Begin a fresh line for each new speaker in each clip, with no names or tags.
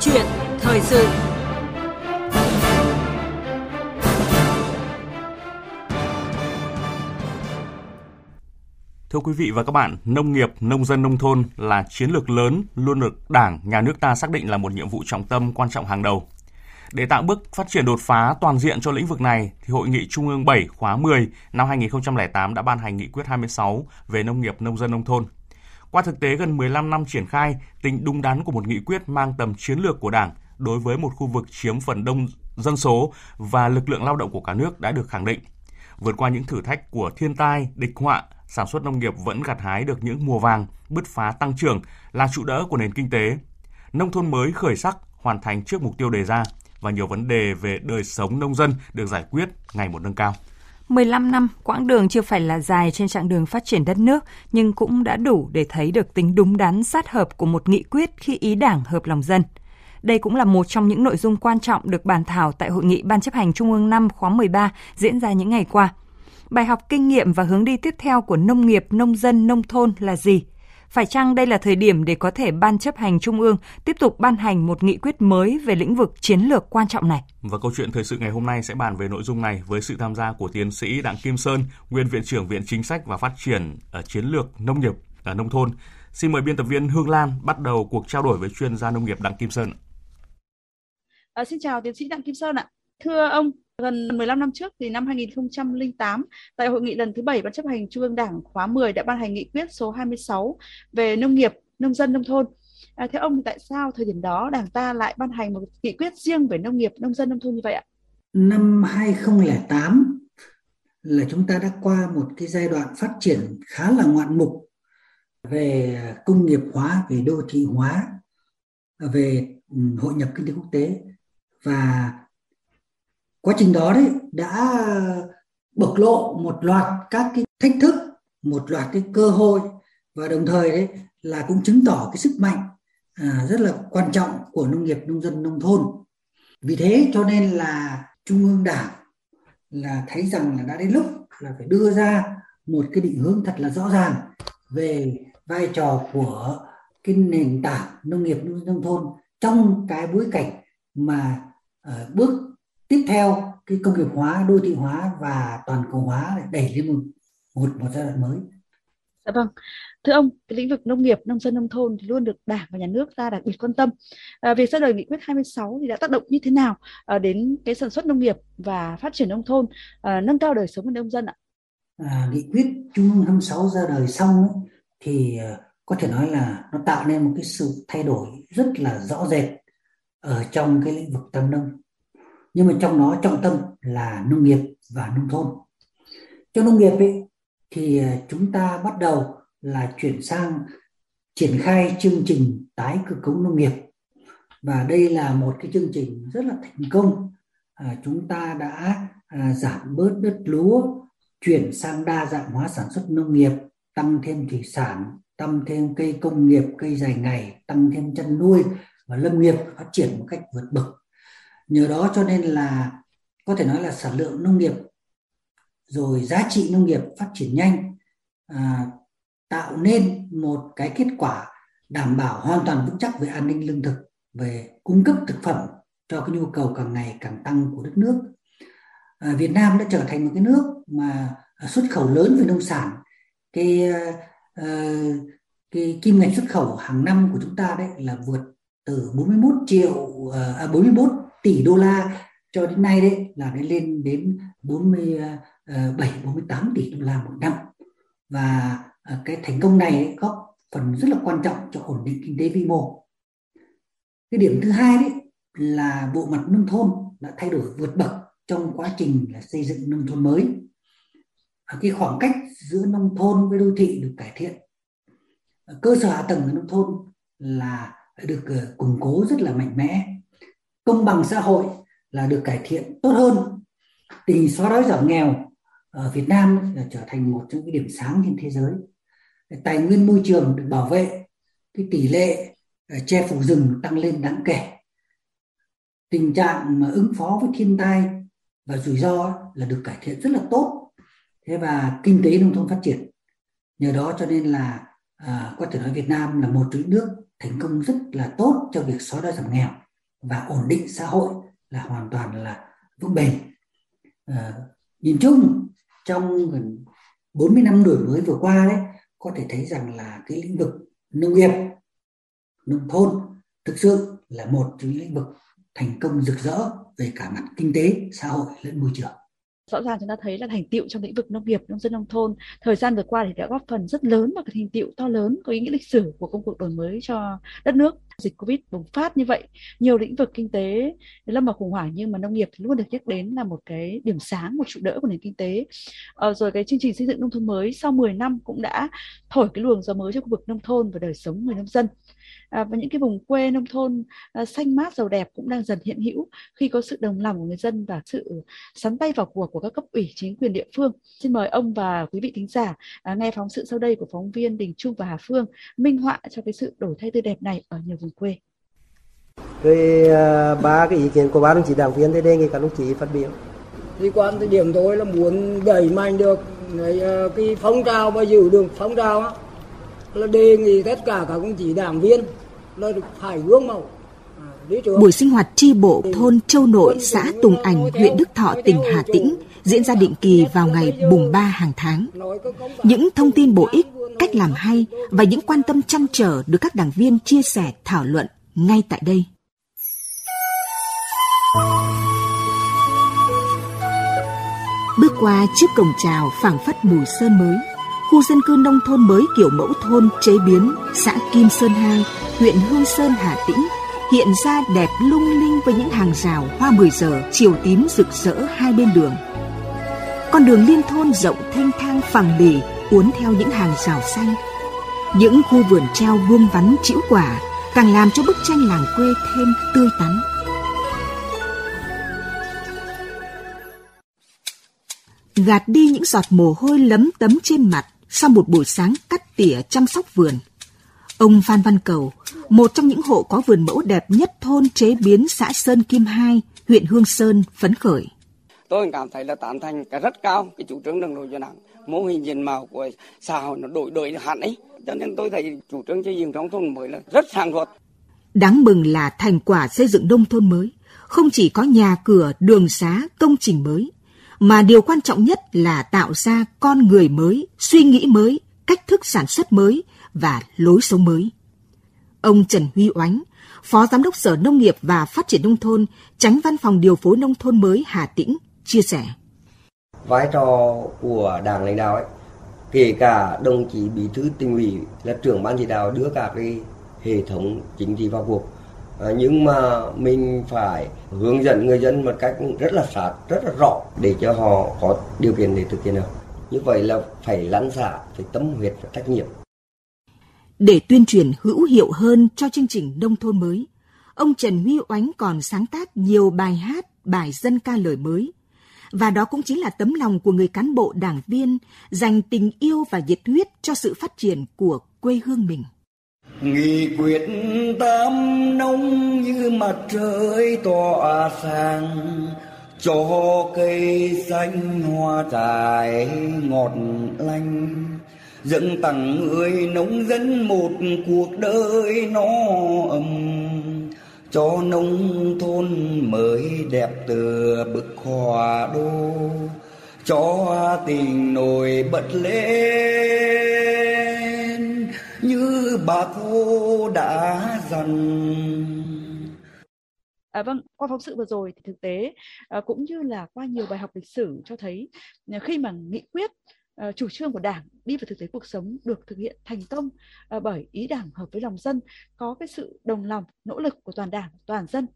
chuyện thời sự Thưa quý vị và các bạn, nông nghiệp, nông dân nông thôn là chiến lược lớn luôn được Đảng, nhà nước ta xác định là một nhiệm vụ trọng tâm quan trọng hàng đầu. Để tạo bước phát triển đột phá toàn diện cho lĩnh vực này, thì Hội nghị Trung ương 7 khóa 10 năm 2008 đã ban hành nghị quyết 26 về nông nghiệp, nông dân nông thôn. Qua thực tế gần 15 năm triển khai, tính đúng đắn của một nghị quyết mang tầm chiến lược của Đảng đối với một khu vực chiếm phần đông dân số và lực lượng lao động của cả nước đã được khẳng định. Vượt qua những thử thách của thiên tai, địch họa, sản xuất nông nghiệp vẫn gặt hái được những mùa vàng, bứt phá tăng trưởng là trụ đỡ của nền kinh tế. Nông thôn mới khởi sắc, hoàn thành trước mục tiêu đề ra và nhiều vấn đề về đời sống nông dân được giải quyết ngày một nâng cao.
15 năm, quãng đường chưa phải là dài trên chặng đường phát triển đất nước, nhưng cũng đã đủ để thấy được tính đúng đắn sát hợp của một nghị quyết khi ý đảng hợp lòng dân. Đây cũng là một trong những nội dung quan trọng được bàn thảo tại Hội nghị Ban chấp hành Trung ương năm khóa 13 diễn ra những ngày qua. Bài học kinh nghiệm và hướng đi tiếp theo của nông nghiệp, nông dân, nông thôn là gì? Phải chăng đây là thời điểm để có thể Ban chấp hành Trung ương tiếp tục ban hành một nghị quyết mới về lĩnh vực chiến lược quan trọng này?
Và câu chuyện thời sự ngày hôm nay sẽ bàn về nội dung này với sự tham gia của tiến sĩ Đặng Kim Sơn, nguyên viện trưởng Viện Chính sách và Phát triển ở chiến lược nông nghiệp ở nông thôn. Xin mời biên tập viên Hương Lan bắt đầu cuộc trao đổi với chuyên gia nông nghiệp Đặng Kim Sơn.
À, xin chào tiến sĩ Đặng Kim Sơn ạ. Thưa ông, Gần 15 năm trước thì năm 2008 tại hội nghị lần thứ 7 Ban chấp hành Trung ương Đảng khóa 10 đã ban hành nghị quyết số 26 về nông nghiệp, nông dân nông thôn. À, theo ông tại sao thời điểm đó Đảng ta lại ban hành một nghị quyết riêng về nông nghiệp, nông dân nông thôn như vậy ạ?
Năm 2008 là chúng ta đã qua một cái giai đoạn phát triển khá là ngoạn mục về công nghiệp hóa, về đô thị hóa, về ừ, hội nhập kinh tế quốc tế và quá trình đó đấy đã bộc lộ một loạt các cái thách thức một loạt cái cơ hội và đồng thời đấy là cũng chứng tỏ cái sức mạnh à, rất là quan trọng của nông nghiệp nông dân nông thôn. Vì thế cho nên là trung ương đảng là thấy rằng là đã đến lúc là phải đưa ra một cái định hướng thật là rõ ràng về vai trò của cái nền tảng nông nghiệp nông thôn trong cái bối cảnh mà uh, bước tiếp theo cái công nghiệp hóa đô thị hóa và toàn cầu hóa đẩy lên một một một giai đoạn mới
Dạ vâng. Thưa ông, cái lĩnh vực nông nghiệp, nông dân nông thôn thì luôn được Đảng và Nhà nước ta đặc biệt quan tâm. À, việc ra đời nghị quyết 26 thì đã tác động như thế nào à, đến cái sản xuất nông nghiệp và phát triển nông thôn, à, nâng cao đời sống của nông dân ạ?
À, nghị quyết Trung ương 26 ra đời xong ấy, thì à, có thể nói là nó tạo nên một cái sự thay đổi rất là rõ rệt ở trong cái lĩnh vực tam nông nhưng mà trong đó trọng tâm là nông nghiệp và nông thôn. Cho nông nghiệp ấy, thì ờ, chúng ta bắt đầu là chuyển sang triển khai chương trình tái cơ cấu nông nghiệp. Và đây là một cái chương trình rất là thành công. À, chúng ta đã à, giảm bớt đất lúa chuyển sang đa dạng hóa sản xuất nông nghiệp tăng thêm thủy sản tăng thêm cây công nghiệp cây dài ngày tăng thêm chăn nuôi và lâm nghiệp phát triển một cách vượt bậc nhờ đó cho nên là có thể nói là sản lượng nông nghiệp rồi giá trị nông nghiệp phát triển nhanh à, tạo nên một cái kết quả đảm bảo hoàn toàn vững chắc về an ninh lương thực về cung cấp thực phẩm cho cái nhu cầu càng ngày càng tăng của đất nước. À, Việt Nam đã trở thành một cái nước mà xuất khẩu lớn về nông sản. Cái uh, cái kim ngạch xuất khẩu hàng năm của chúng ta đấy là vượt từ 41 triệu uh, à, à 41 tỷ đô la cho đến nay đấy, là nó lên đến 47 48 ờ, ờ, tỷ đô la một năm. Và ờ, cái thành công này góp phần rất là quan trọng cho ổn định kinh tế vĩ mô. Cái điểm thứ hai đấy là bộ mặt nông thôn đã thay đổi vượt bậc trong quá trình là xây dựng nông thôn mới. Cái khoảng cách giữa nông thôn với đô thị được cải thiện. Cơ sở hạ tầng ở nông thôn là được củng cố rất là mạnh mẽ công bằng xã hội là được cải thiện tốt hơn. Tình xóa đói giảm nghèo ở Việt Nam là trở thành một trong những điểm sáng trên thế giới. Tài nguyên môi trường được bảo vệ cái tỷ lệ ờ, che phủ rừng tăng lên đáng kể. Tình trạng mà ứng phó với thiên tai và rủi ro là được cải thiện rất là tốt. Thế và kinh tế nông thôn phát triển. Nhờ đó cho nên là à, có thể nói Việt Nam là một trong những nước thành công rất là tốt cho việc xóa đói giảm nghèo và ổn định xã hội là hoàn toàn là vững bền. À, nhìn chung trong gần 40 năm đổi mới vừa qua đấy có thể thấy rằng là cái lĩnh vực nông nghiệp nông thôn thực sự là một trong những lĩnh vực thành công rực rỡ về cả mặt kinh tế xã hội lẫn môi trường.
Rõ ràng chúng ta thấy là thành tiệu trong lĩnh vực nông nghiệp nông dân nông thôn thời gian vừa qua thì đã góp phần rất lớn vào cái thành tiệu to lớn có ý nghĩa lịch sử của công cuộc đổi mới cho đất nước dịch covid bùng phát như vậy nhiều lĩnh vực kinh tế lâm vào khủng hoảng nhưng mà nông nghiệp thì luôn được nhắc đến là một cái điểm sáng một trụ đỡ của nền kinh tế À, rồi cái chương trình xây dựng nông thôn mới sau 10 năm cũng đã thổi cái luồng gió mới cho khu vực nông thôn và đời sống người nông dân à, và những cái vùng quê nông thôn à, xanh mát giàu đẹp cũng đang dần hiện hữu khi có sự đồng lòng của người dân và sự sắn tay vào cuộc của các cấp ủy chính quyền địa phương. Xin mời ông và quý vị thính giả à, nghe phóng sự sau đây của phóng viên Đình Trung và Hà Phương minh họa cho cái sự đổi thay tươi đẹp này ở nhiều vùng quê.
Rồi à, ba cái ý kiến của ba đồng chí đảng viên thì đề nghị các đồng chí phát biểu.
Thì quan tới điểm tôi là muốn đẩy mạnh được cái, à, cái phong trào và giữ được phong trào là đề nghị tất cả các công chí đảng viên là phải gương mẫu
Buổi sinh hoạt tri bộ thôn Châu Nội, xã Tùng Ảnh, huyện Đức Thọ, tỉnh Hà Tĩnh diễn ra định kỳ vào ngày mùng 3 hàng tháng. Những thông tin bổ ích, cách làm hay và những quan tâm chăn trở được các đảng viên chia sẻ thảo luận ngay tại đây. Bước qua chiếc cổng chào phảng phất mùi sơn mới, khu dân cư nông thôn mới kiểu mẫu thôn chế biến xã Kim Sơn 2, huyện Hương Sơn, Hà Tĩnh hiện ra đẹp lung linh với những hàng rào hoa 10 giờ chiều tím rực rỡ hai bên đường. Con đường liên thôn rộng thanh thang phẳng lì uốn theo những hàng rào xanh. Những khu vườn treo vuông vắn chĩu quả càng làm cho bức tranh làng quê thêm tươi tắn. Gạt đi những giọt mồ hôi lấm tấm trên mặt, sau một buổi sáng cắt tỉa chăm sóc vườn. Ông Phan Văn Cầu, một trong những hộ có vườn mẫu đẹp nhất thôn chế biến xã Sơn Kim Hai, huyện Hương Sơn, phấn khởi.
Tôi cảm thấy là tán thành cái rất cao cái chủ trương đường lối cho đảng. Mô hình diện mạo của xã hội nó đổi đổi hẳn ấy. Cho nên tôi thấy chủ trương xây dựng nông thôn mới là rất sáng suốt.
Đáng mừng là thành quả xây dựng nông thôn mới không chỉ có nhà cửa, đường xá, công trình mới, mà điều quan trọng nhất là tạo ra con người mới, suy nghĩ mới, cách thức sản xuất mới và lối sống mới. Ông Trần Huy Oánh, Phó Giám đốc Sở Nông nghiệp và Phát triển Nông thôn, tránh văn phòng điều phối nông thôn mới Hà Tĩnh, chia sẻ.
Vai trò của đảng lãnh đạo ấy, kể cả đồng chí bí thư tỉnh ủy là trưởng ban chỉ đạo đưa cả cái hệ thống chính trị vào cuộc à, nhưng mà mình phải hướng dẫn người dân một cách rất là sát rất là rõ để cho họ có điều kiện để thực hiện được như vậy là phải lăn xả phải tâm huyết và trách nhiệm
để tuyên truyền hữu hiệu hơn cho chương trình nông thôn mới. Ông Trần Huy Oánh còn sáng tác nhiều bài hát, bài dân ca lời mới. Và đó cũng chính là tấm lòng của người cán bộ đảng viên dành tình yêu và nhiệt huyết cho sự phát triển của quê hương mình.
Nghị quyết tam nông như mặt trời tỏa sáng, cho cây xanh hoa trái ngọt lành dâng tặng người nông dân một cuộc đời no ấm cho nông thôn mới đẹp từ bức họa đô cho tình nổi bật lên như bà cô đã dặn.
À, vâng, qua phóng sự vừa rồi thì thực tế à, cũng như là qua nhiều bài học lịch sử cho thấy à, khi mà nghị quyết uh, chủ trương của đảng đi vào thực tế cuộc sống được thực hiện thành công uh, bởi ý đảng hợp với lòng dân có cái sự đồng lòng nỗ lực của toàn đảng toàn dân.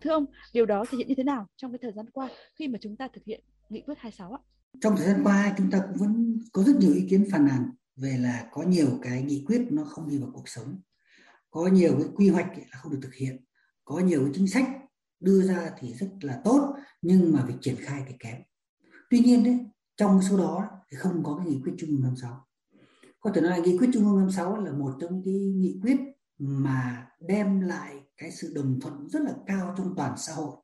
Thưa ông điều đó thể hiện như thế nào trong cái thời gian qua khi mà chúng ta thực hiện nghị quyết 26 ạ?
Trong thời gian qua chúng ta cũng vẫn có rất nhiều ý kiến phàn nàn về là có nhiều cái nghị quyết nó không đi vào cuộc sống có nhiều cái quy hoạch là không được thực hiện có nhiều cái chính sách đưa ra thì rất là tốt nhưng mà việc triển khai thì kém. Tuy nhiên đấy trong số đó thì không có cái nghị quyết trung ương 56 có thể nói là nghị quyết trung ương 56 là một trong cái nghị quyết mà đem lại cái sự đồng thuận rất là cao trong toàn xã hội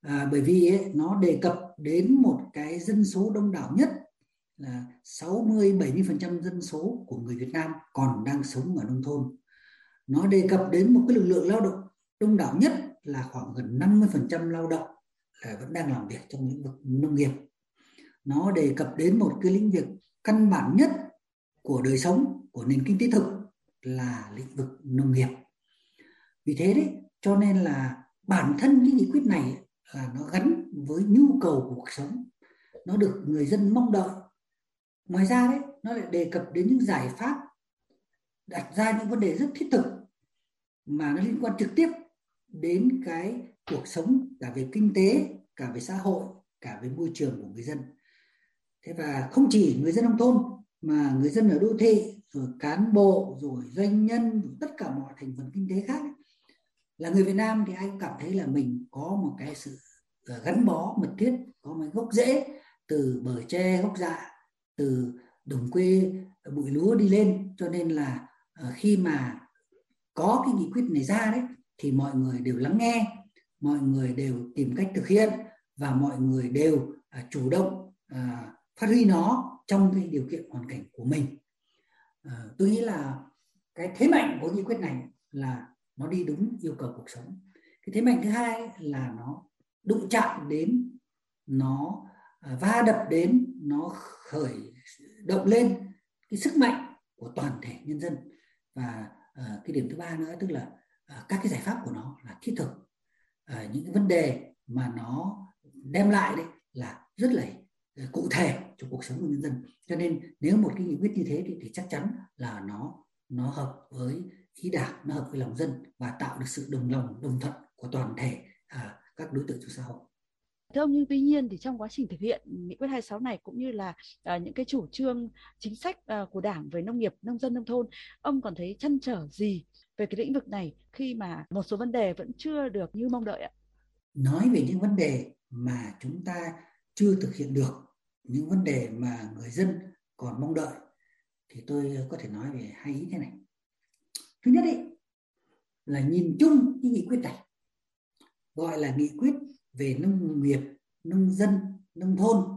à, bởi vì ấy, nó đề cập đến một cái dân số đông đảo nhất là 60 70% dân số của người Việt Nam còn đang sống ở nông thôn. Nó đề cập đến một cái lực lượng lao động đông đảo nhất là khoảng gần 50% lao động là vẫn đang làm việc trong lĩnh vực nông nghiệp. Nó đề cập đến một cái lĩnh vực căn bản nhất của đời sống của nền kinh tế thực là lĩnh vực nông nghiệp. Vì thế đấy, cho nên là bản thân cái nghị quyết này là nó gắn với nhu cầu của cuộc sống, nó được người dân mong đợi. Ngoài ra đấy, nó lại đề cập đến những giải pháp đặt ra những vấn đề rất thiết thực mà nó liên quan trực tiếp đến cái cuộc sống cả về kinh tế cả về xã hội cả về môi trường của người dân thế và không chỉ người dân nông thôn mà người dân ở đô thị rồi cán bộ rồi doanh nhân rồi tất cả mọi thành phần kinh tế khác. Là người Việt Nam thì anh cảm thấy là mình có một cái sự ờ, gắn bó mật thiết có một gốc rễ từ bờ tre gốc dạ từ đồng quê bụi lúa đi lên. Cho nên là ờ, khi mà có cái nghị quyết này ra đấy thì mọi người đều lắng nghe mọi người đều tìm cách thực hiện và mọi người đều à, chủ động à, phát huy nó trong cái điều kiện hoàn cảnh của mình. À, tôi nghĩ là cái thế mạnh của nghị quyết này là nó đi đúng yêu cầu cuộc sống. Cái thế mạnh thứ hai là nó đụng chạm đến nó à, va đập đến nó khởi động lên cái sức mạnh của toàn thể nhân dân. Và uh, cái điểm thứ ba nữa tức là uh, các cái giải pháp của nó là thiết thực. Uh, những cái vấn đề mà nó đem lại đấy là rất là cụ thể cho cuộc sống của nhân dân cho nên nếu một cái nghị quyết như thế thì, thì chắc chắn là nó nó hợp với ý đảng nó hợp với lòng dân và tạo được sự đồng lòng đồng thuận của toàn thể à, các đối tượng trong xã hội
Thưa ông, nhưng tuy nhiên thì trong quá trình thực hiện nghị quyết 26 này cũng như là uh, những cái chủ trương chính sách uh, của Đảng về nông nghiệp, nông dân, nông thôn, ông còn thấy chăn trở gì về cái lĩnh vực này khi mà một số vấn đề vẫn chưa được như mong đợi ạ?
Nói về những vấn đề mà chúng ta chưa thực hiện được, những vấn đề mà người dân còn mong đợi thì tôi có thể nói về hai ý thế này. Thứ nhất ấy, là nhìn chung cái nghị quyết này gọi là nghị quyết về nông nghiệp nông dân nông thôn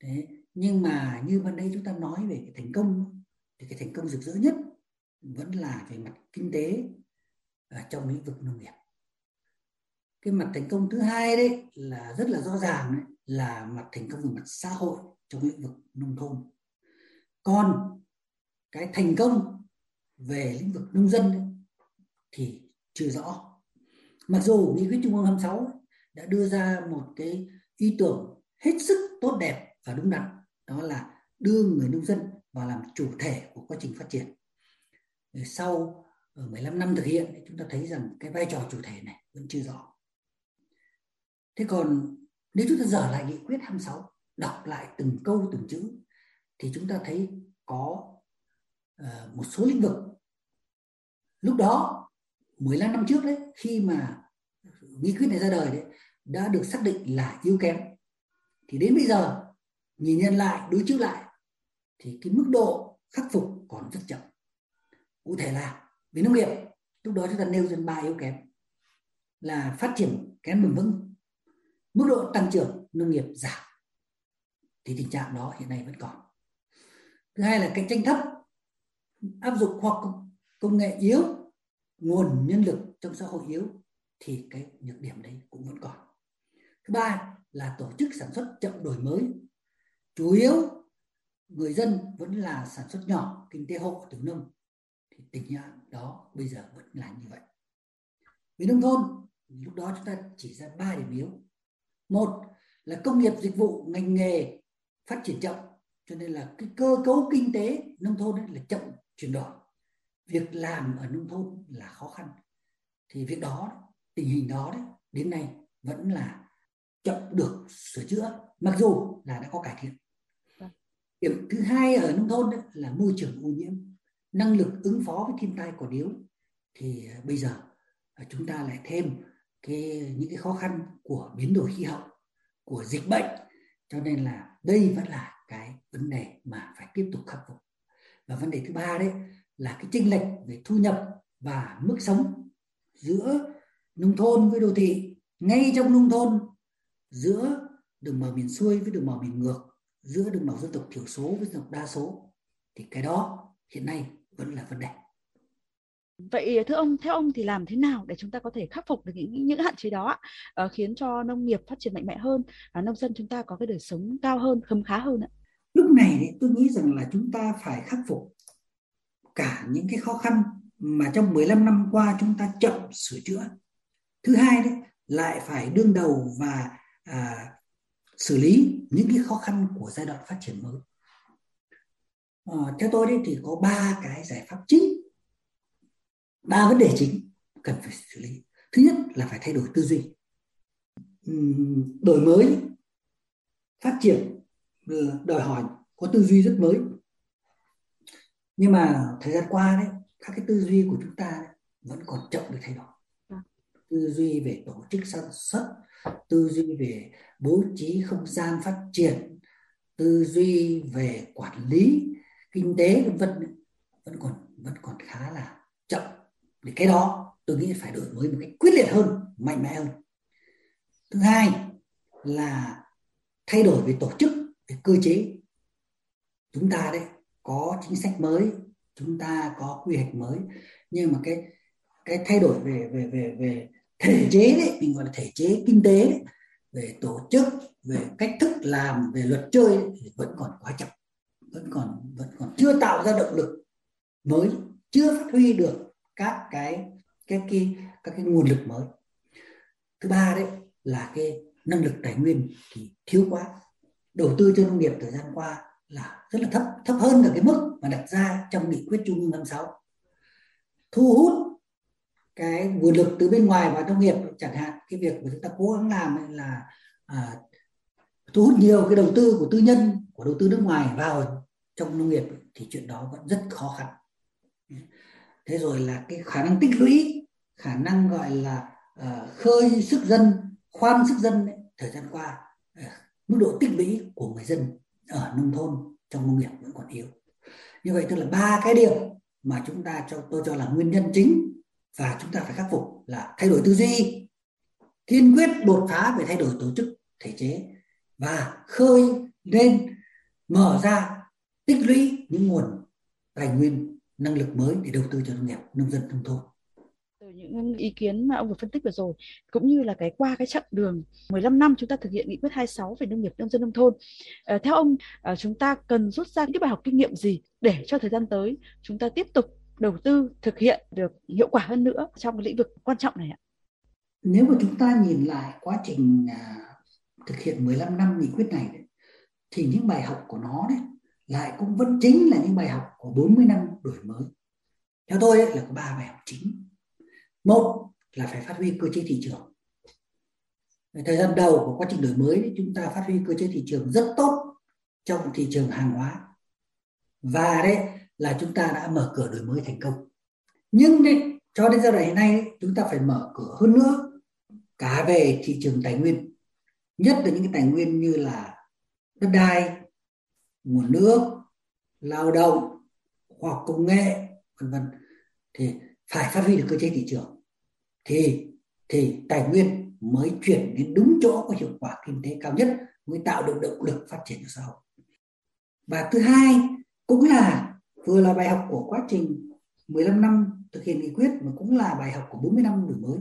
Thế, nhưng mà như ban nãy chúng ta nói về cái thành công thì cái thành công rực rỡ nhất vẫn là về mặt kinh tế ở trong lĩnh vực nông nghiệp cái mặt thành công thứ hai đấy là rất là rõ ràng đấy, là mặt thành công về mặt xã hội trong lĩnh vực nông thôn. Còn cái thành công về lĩnh vực nông dân ấy, thì chưa rõ. Mặc dù nghị quyết trung ương 26 đã đưa ra một cái ý tưởng hết sức tốt đẹp và đúng đắn đó là đưa người nông dân vào làm chủ thể của quá trình phát triển. Sau ờ, 15 năm thực hiện chúng ta thấy rằng cái vai trò chủ thể này vẫn chưa rõ. Thế còn nếu chúng ta dở lại nghị quyết 26 đọc lại từng câu từng chữ thì chúng ta thấy có uh, một số lĩnh vực. Lúc đó 15 năm trước đấy khi mà nghị quyết này ra đời đấy đã được xác định là yếu kém. Thì đến bây giờ nhìn nhận lại đối chiếu lại thì cái mức độ khắc phục còn rất chậm. Cụ thể là về nông nghiệp lúc đó chúng ta nêu dân ba yếu kém. Là phát triển kém bền vững mức độ tăng trưởng nông nghiệp giảm. Thì tình trạng đó hiện nay vẫn còn. Thứ hai là cạnh tranh thấp, áp dụng khoa công nghệ yếu, nguồn nhân lực trong xã hội yếu, thì cái nhược điểm đấy cũng vẫn còn. Thứ ba là tổ chức sản xuất chậm đổi mới. Chủ yếu người dân vẫn là sản xuất nhỏ, kinh tế hộ, tiểu nông. Thì tình trạng đó bây giờ vẫn là như vậy. Về nông thôn, lúc đó chúng ta chỉ ra ba điểm yếu một là công nghiệp dịch vụ, ngành nghề phát triển chậm, cho nên là cái cơ cấu kinh tế nông thôn ấy là chậm chuyển đổi. Việc làm ở nông thôn là khó khăn. Thì việc đó, tình hình đó đấy, đến nay vẫn là chậm được sửa chữa, mặc dù là đã có cải thiện. Điểm thứ hai ở nông thôn đấy là môi trường ô nhiễm, năng lực ứng phó với thiên tai còn yếu. Thì à, bây giờ à, chúng ta lại thêm cái, những cái khó khăn của biến đổi khí hậu, của dịch bệnh. Cho nên là đây vẫn là cái vấn đề mà phải tiếp tục khắc phục. Và vấn đề thứ ba đấy là cái chênh lệch về thu nhập và mức sống giữa nông thôn với đô thị, ngay trong nông thôn, giữa đồng bào miền xuôi với đồng bào miền ngược, giữa đồng bào dân tộc thiểu số với dân tộc đa số. Thì cái đó hiện nay vẫn là vấn đề.
Vậy thưa ông, theo ông thì làm thế nào để chúng ta có thể khắc phục được những những hạn chế đó uh, khiến cho nông nghiệp phát triển mạnh mẽ hơn và nông dân chúng ta có cái đời sống cao hơn, khấm khá hơn ạ?
Lúc này tôi nghĩ rằng là chúng ta phải khắc phục cả những cái khó khăn mà trong 15 năm qua chúng ta chậm sửa chữa. Thứ hai đấy lại phải đương đầu và à, xử lý những cái khó khăn của giai đoạn phát triển mới. À, theo tôi đấy thì có ba cái giải pháp chính, ba vấn đề chính cần phải xử lý. Thứ nhất là phải thay đổi tư duy, đổi mới, phát triển đòi hỏi có tư duy rất mới. Nhưng mà thời gian qua đấy, các cái tư duy của chúng ta đấy, vẫn còn chậm được thay đổi tư duy về tổ chức sản xuất tư duy về bố trí không gian phát triển tư duy về quản lý kinh tế vân vân vẫn còn vẫn còn khá là chậm thì cái đó tôi nghĩ phải đổi mới một cách quyết liệt hơn mạnh mẽ hơn. Thứ hai là thay đổi về tổ chức về cơ chế. Chúng ta đấy có chính sách mới chúng ta có quy hoạch mới nhưng mà cái cái thay đổi về về về về thể chế đấy mình gọi là thể chế kinh tế đấy về tổ chức về cách thức làm về luật chơi đấy, thì vẫn còn quá chậm vẫn còn vẫn còn chưa tạo ra động lực mới chưa phát huy được các cái cái cái các cái nguồn lực mới. Thứ ba đấy là cái năng lực tài nguyên thì thiếu quá. Đầu tư cho nông nghiệp thời gian qua là rất là thấp thấp hơn cả cái mức mà đặt ra trong nghị quyết trung ương năm sáu. Thu hút cái nguồn lực từ bên ngoài vào nông nghiệp chẳng hạn cái việc mà chúng ta cố gắng làm là à, thu hút nhiều cái đầu tư của tư nhân của đầu tư nước ngoài vào trong nông nghiệp thì chuyện đó vẫn rất khó khăn thế rồi là cái khả năng tích lũy khả năng gọi là uh, khơi sức dân khoan sức dân ấy, thời gian qua uh, mức độ tích lũy của người dân ở nông thôn trong nông nghiệp vẫn còn yếu. Như vậy tức là ba cái điều mà chúng ta cho tôi cho là nguyên nhân chính và chúng ta phải khắc phục là thay đổi tư duy kiên quyết đột phá về thay đổi tổ chức thể chế và khơi lên mở ra tích lũy những nguồn tài nguyên năng lực mới để đầu tư cho nông nghiệp nông dân nông thôn
từ những ý kiến mà ông vừa phân tích vừa rồi cũng như là cái qua cái chặng đường 15 năm chúng ta thực hiện nghị quyết 26 về nông nghiệp nông dân nông thôn à, theo ông à, chúng ta cần rút ra những bài học kinh nghiệm gì để cho thời gian tới chúng ta tiếp tục đầu tư thực hiện được hiệu quả hơn nữa trong cái lĩnh vực quan trọng này ạ?
Nếu mà chúng ta nhìn lại quá trình à, thực hiện 15 năm nghị quyết này thì những bài học của nó đấy lại cũng vẫn chính là những bài học của 40 năm đổi mới. Theo tôi ấy, là có ba bài học chính. Một là phải phát huy cơ chế thị trường. Thời gian đầu của quá trình đổi mới chúng ta phát huy cơ chế thị trường rất tốt trong thị trường hàng hóa. Và đấy là chúng ta đã mở cửa đổi mới thành công nhưng đấy, cho đến giai đoạn hiện nay chúng ta phải mở cửa hơn nữa cả về thị trường tài nguyên nhất là những cái tài nguyên như là đất đai nguồn nước, lao động, khoa học công nghệ, vân vân. Thì phải phát huy được cơ chế thị trường. Thì thì tài nguyên mới chuyển đến đúng chỗ có hiệu quả kinh tế cao nhất mới tạo được động lực phát triển cho xã hội. Và thứ hai cũng là vừa là bài học của quá trình 15 năm thực hiện nghị quyết mà cũng là bài học của 40 năm đổi mới.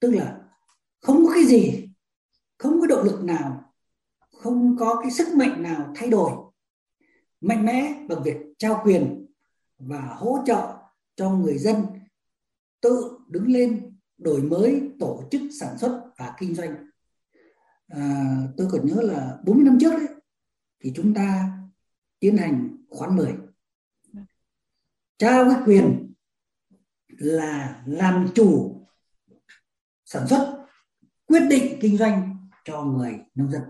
Tức là không có cái gì, không có động lực nào, không có cái sức mạnh nào thay đổi mạnh mẽ bằng việc trao quyền và hỗ trợ cho người dân tự đứng lên đổi mới tổ chức sản xuất và kinh doanh. À, tôi còn nhớ là 40 năm trước đấy, thì chúng ta tiến hành khoán 10 trao cái quyền là làm chủ sản xuất quyết định kinh doanh cho người nông dân.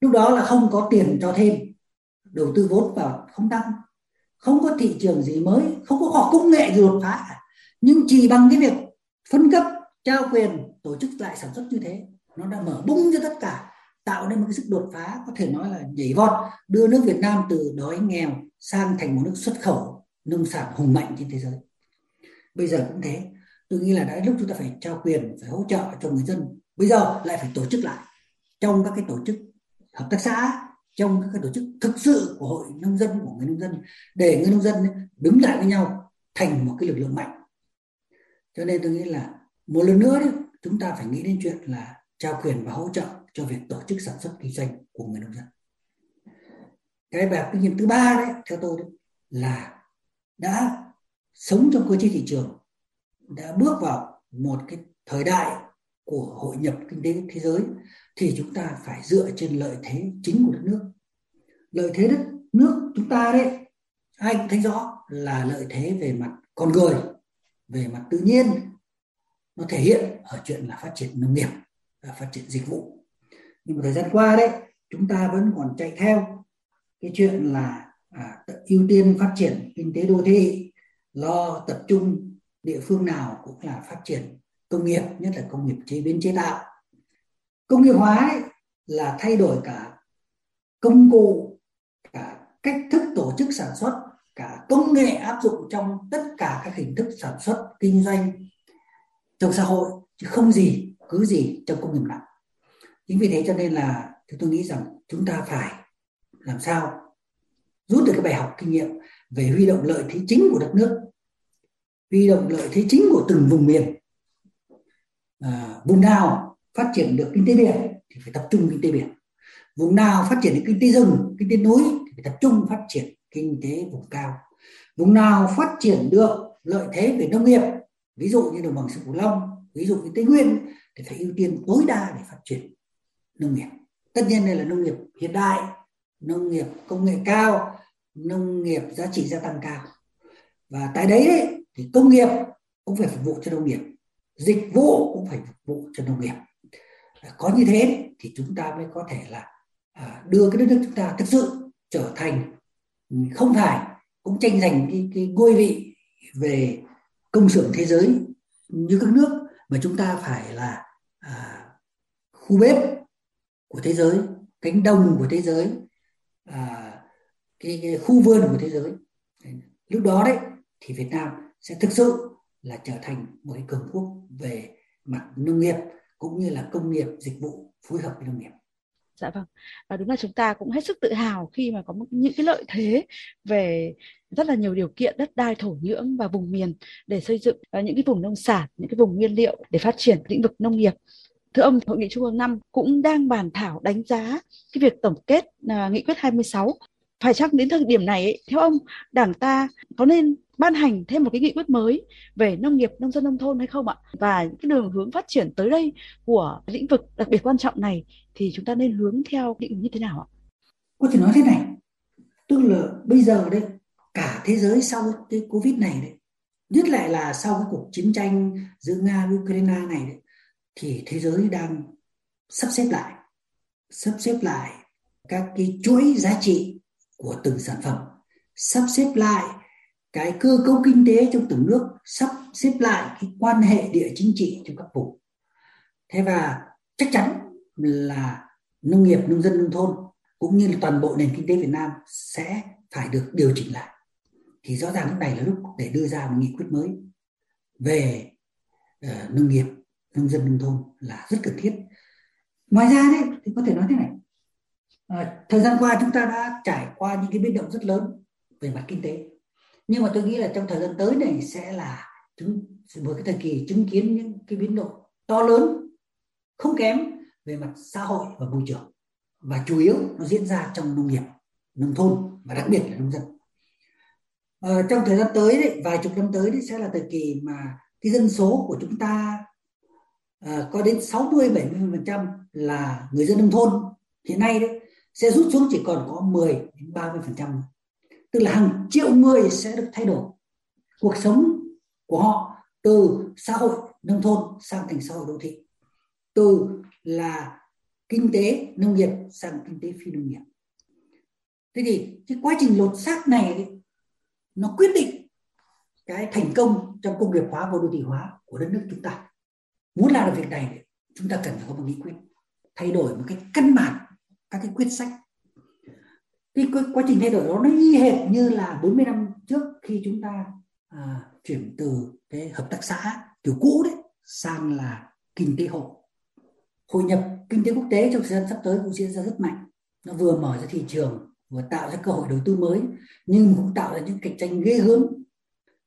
Lúc đó là không có tiền cho thêm đầu tư vốn vào không tăng, không có thị trường gì mới, không có khoa công nghệ gì đột phá nhưng chỉ bằng cái việc phân cấp, trao quyền, tổ chức lại sản xuất như thế, nó đã mở bung cho tất cả, tạo nên một cái sức đột phá có thể nói là nhảy vọt, đưa nước Việt Nam từ đói nghèo sang thành một nước xuất khẩu nông sản hùng mạnh trên thế giới. Bây giờ cũng thế, tôi nghĩ là đã lúc chúng ta phải trao quyền, phải hỗ trợ cho người dân. Bây giờ lại phải tổ chức lại trong các cái tổ chức hợp tác xã trong các tổ chức thực sự của hội nông dân, của người nông dân, để người nông dân đứng lại với nhau, thành một cái lực lượng mạnh. Cho nên tôi nghĩ là một lần nữa đấy, chúng ta phải nghĩ đến chuyện là trao quyền và hỗ trợ cho việc tổ chức sản xuất kinh doanh của người nông dân. Cái bài học kinh nghiệm thứ ba đấy, theo tôi đấy, là đã sống trong cơ chế thị trường, đã bước vào một cái thời đại của hội nhập kinh tế thế giới thì chúng ta phải dựa trên lợi thế chính của đất nước. Lợi thế đất nước chúng ta đấy ai cũng thấy rõ là lợi thế về mặt con người về mặt tự nhiên nó thể hiện ở chuyện là phát triển nông nghiệp và phát triển dịch vụ. Nhưng mà thời gian qua đấy chúng ta vẫn còn chạy theo cái chuyện là à, ưu tiên phát triển kinh tế đô thị lo tập trung địa phương nào cũng là phát triển công nghiệp, nhất là công nghiệp chế biến chế tạo. Công nghiệp hóa ấy là thay đổi cả công cụ, cả cách thức tổ chức sản xuất, cả công nghệ áp dụng trong tất cả các hình thức sản xuất, kinh doanh trong xã hội, chứ không gì, cứ gì trong công nghiệp nặng chính vì thế cho nên là tôi nghĩ rằng chúng ta phải làm sao rút được cái bài học kinh nghiệm về huy động lợi thế chính của đất nước, huy động lợi thế chính của từng vùng miền à, vùng nào phát triển được kinh tế biển thì phải tập trung kinh tế biển. Vùng nào phát triển được kinh tế rừng kinh tế núi thì phải tập trung phát triển kinh tế vùng cao. Vùng nào phát triển được lợi thế về nông nghiệp ví dụ như đồng bằng sông cửu long ví dụ như tây nguyên thì phải ưu tiên tối đa để phát triển nông nghiệp. Tất nhiên đây là nông nghiệp hiện đại nông nghiệp công nghệ cao nông nghiệp giá trị gia tăng cao. Và tại đấy, đấy thì công nghiệp cũng phải phục vụ cho nông nghiệp dịch vụ cũng phải phục vụ cho nông nghiệp. Có như thế thì chúng ta mới có thể là à, đưa cái đất nước chúng ta thực sự trở thành ừ, không phải cũng tranh giành cái, cái ngôi vị về công xưởng thế giới như các nước mà chúng ta phải là à, khu bếp của thế giới cánh đồng của thế giới à, cái, cái khu vườn của thế giới. Lúc đó đấy thì Việt Nam sẽ thực sự là trở thành một cái cường quốc về mặt nông nghiệp cũng như là công nghiệp dịch vụ phối hợp với nông nghiệp
Dạ vâng, và đúng là chúng ta cũng hết sức tự hào khi mà có những cái lợi thế về rất là nhiều điều kiện đất đai thổ nhưỡng và vùng miền để xây dựng à, những cái vùng nông sản, những cái vùng nguyên liệu để phát triển lĩnh vực nông nghiệp. Thưa ông, Hội nghị Trung ương 5 cũng đang bàn thảo đánh giá cái việc tổng kết uh, nghị quyết 26 phải chăng đến thời điểm này ấy, theo ông đảng ta có nên ban hành thêm một cái nghị quyết mới về nông nghiệp nông dân nông thôn hay không ạ? Và cái đường hướng phát triển tới đây của lĩnh vực đặc biệt quan trọng này thì chúng ta nên hướng theo định như thế nào ạ?
Có thể nói thế này tức là bây giờ đây cả thế giới sau cái covid này đấy nhất lại là sau cái cuộc chiến tranh giữa nga và ukraine này đấy, thì thế giới đang sắp xếp lại sắp xếp lại các cái chuỗi giá trị của từng sản phẩm. Sắp xếp lại cái cơ cấu kinh tế trong từng nước sắp xếp lại cái quan hệ địa chính trị trong các vùng. Thế và chắc chắn là nông nghiệp nông dân nông thôn cũng như là toàn bộ nền kinh tế Việt Nam sẽ phải được điều chỉnh lại. Thì rõ ràng lúc này là lúc để đưa ra một nghị quyết mới về uh, nông nghiệp nông dân nông thôn là rất cần thiết. Ngoài ra đấy thì có thể nói thế này à, thời gian qua chúng ta đã trải qua những cái biến động rất lớn về mặt kinh tế. Nhưng mà tôi nghĩ là trong thời gian tới này sẽ là chúng một cái thời kỳ chứng kiến những cái biến động to lớn không kém về mặt xã hội và môi trường. Và chủ yếu nó diễn ra trong nông nghiệp nông thôn và đặc biệt là nông dân. À, trong thời gian tới đấy vài chục năm tới đấy sẽ là thời kỳ mà cái dân số của chúng ta à, có đến 60 70 phần trăm là người dân nông thôn. Hiện nay đấy sẽ rút xuống chỉ còn có 10 đến 30 phần trăm tức là hàng triệu người sẽ được thay đổi cuộc sống của họ từ xã hội nông thôn sang thành xã hội đô thị, từ là kinh tế nông nghiệp sang kinh tế phi nông nghiệp. Thế thì cái quá trình lột xác này nó quyết định cái thành công trong công nghiệp hóa và đô thị hóa của đất nước chúng ta. Muốn làm được việc này, chúng ta cần phải có một nghị quyết thay đổi một cái căn bản các cái quyết sách. Cái quá trình thay đổi đó nó y hệt như là 40 năm trước khi chúng ta à, chuyển từ cái hợp tác xã kiểu cũ đấy sang là kinh tế hộ. Hội nhập kinh tế quốc tế trong thời gian sắp tới cũng diễn ra rất mạnh. Nó vừa mở ra thị trường vừa tạo ra cơ hội đầu tư mới nhưng cũng tạo ra những cạnh tranh ghê gớm.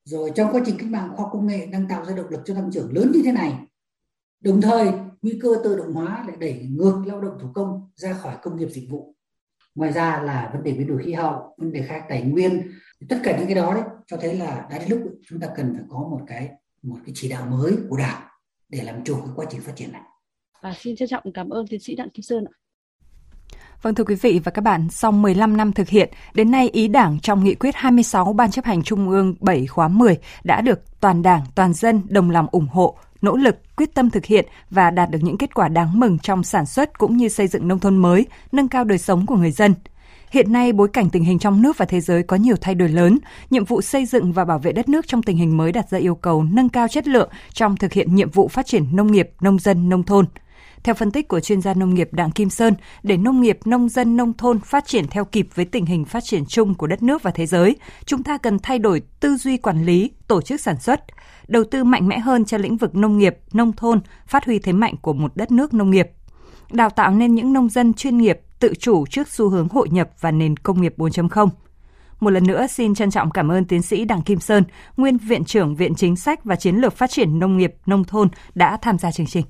Rồi trong quá trình cách mạng khoa công nghệ đang tạo ra động lực cho tăng trưởng lớn như thế này. Đồng thời nguy cơ tự động hóa lại đẩy ngược lao động thủ công ra khỏi công nghiệp dịch vụ ngoài ra là vấn đề biến đổi khí hậu vấn đề khai tài nguyên tất cả những cái đó đấy cho thấy là đã đến lúc chúng ta cần phải có một cái một cái chỉ đạo mới của đảng để làm chủ cái quá trình phát triển này.
À, xin trân trọng cảm ơn tiến sĩ Đặng Kim Sơn ạ.
Vâng thưa quý vị và các bạn, sau 15 năm thực hiện, đến nay ý Đảng trong nghị quyết 26 Ban chấp hành Trung ương 7 khóa 10 đã được toàn Đảng, toàn dân đồng lòng ủng hộ, nỗ lực, quyết tâm thực hiện và đạt được những kết quả đáng mừng trong sản xuất cũng như xây dựng nông thôn mới, nâng cao đời sống của người dân. Hiện nay, bối cảnh tình hình trong nước và thế giới có nhiều thay đổi lớn, nhiệm vụ xây dựng và bảo vệ đất nước trong tình hình mới đặt ra yêu cầu nâng cao chất lượng trong thực hiện nhiệm vụ phát triển nông nghiệp, nông dân, nông thôn – theo phân tích của chuyên gia nông nghiệp Đặng Kim Sơn, để nông nghiệp, nông dân, nông thôn phát triển theo kịp với tình hình phát triển chung của đất nước và thế giới, chúng ta cần thay đổi tư duy quản lý, tổ chức sản xuất, đầu tư mạnh mẽ hơn cho lĩnh vực nông nghiệp, nông thôn, phát huy thế mạnh của một đất nước nông nghiệp. Đào tạo nên những nông dân chuyên nghiệp, tự chủ trước xu hướng hội nhập và nền công nghiệp 4.0. Một lần nữa xin trân trọng cảm ơn tiến sĩ Đặng Kim Sơn, nguyên Viện trưởng Viện Chính sách và Chiến lược Phát triển Nông nghiệp Nông thôn đã tham gia chương trình.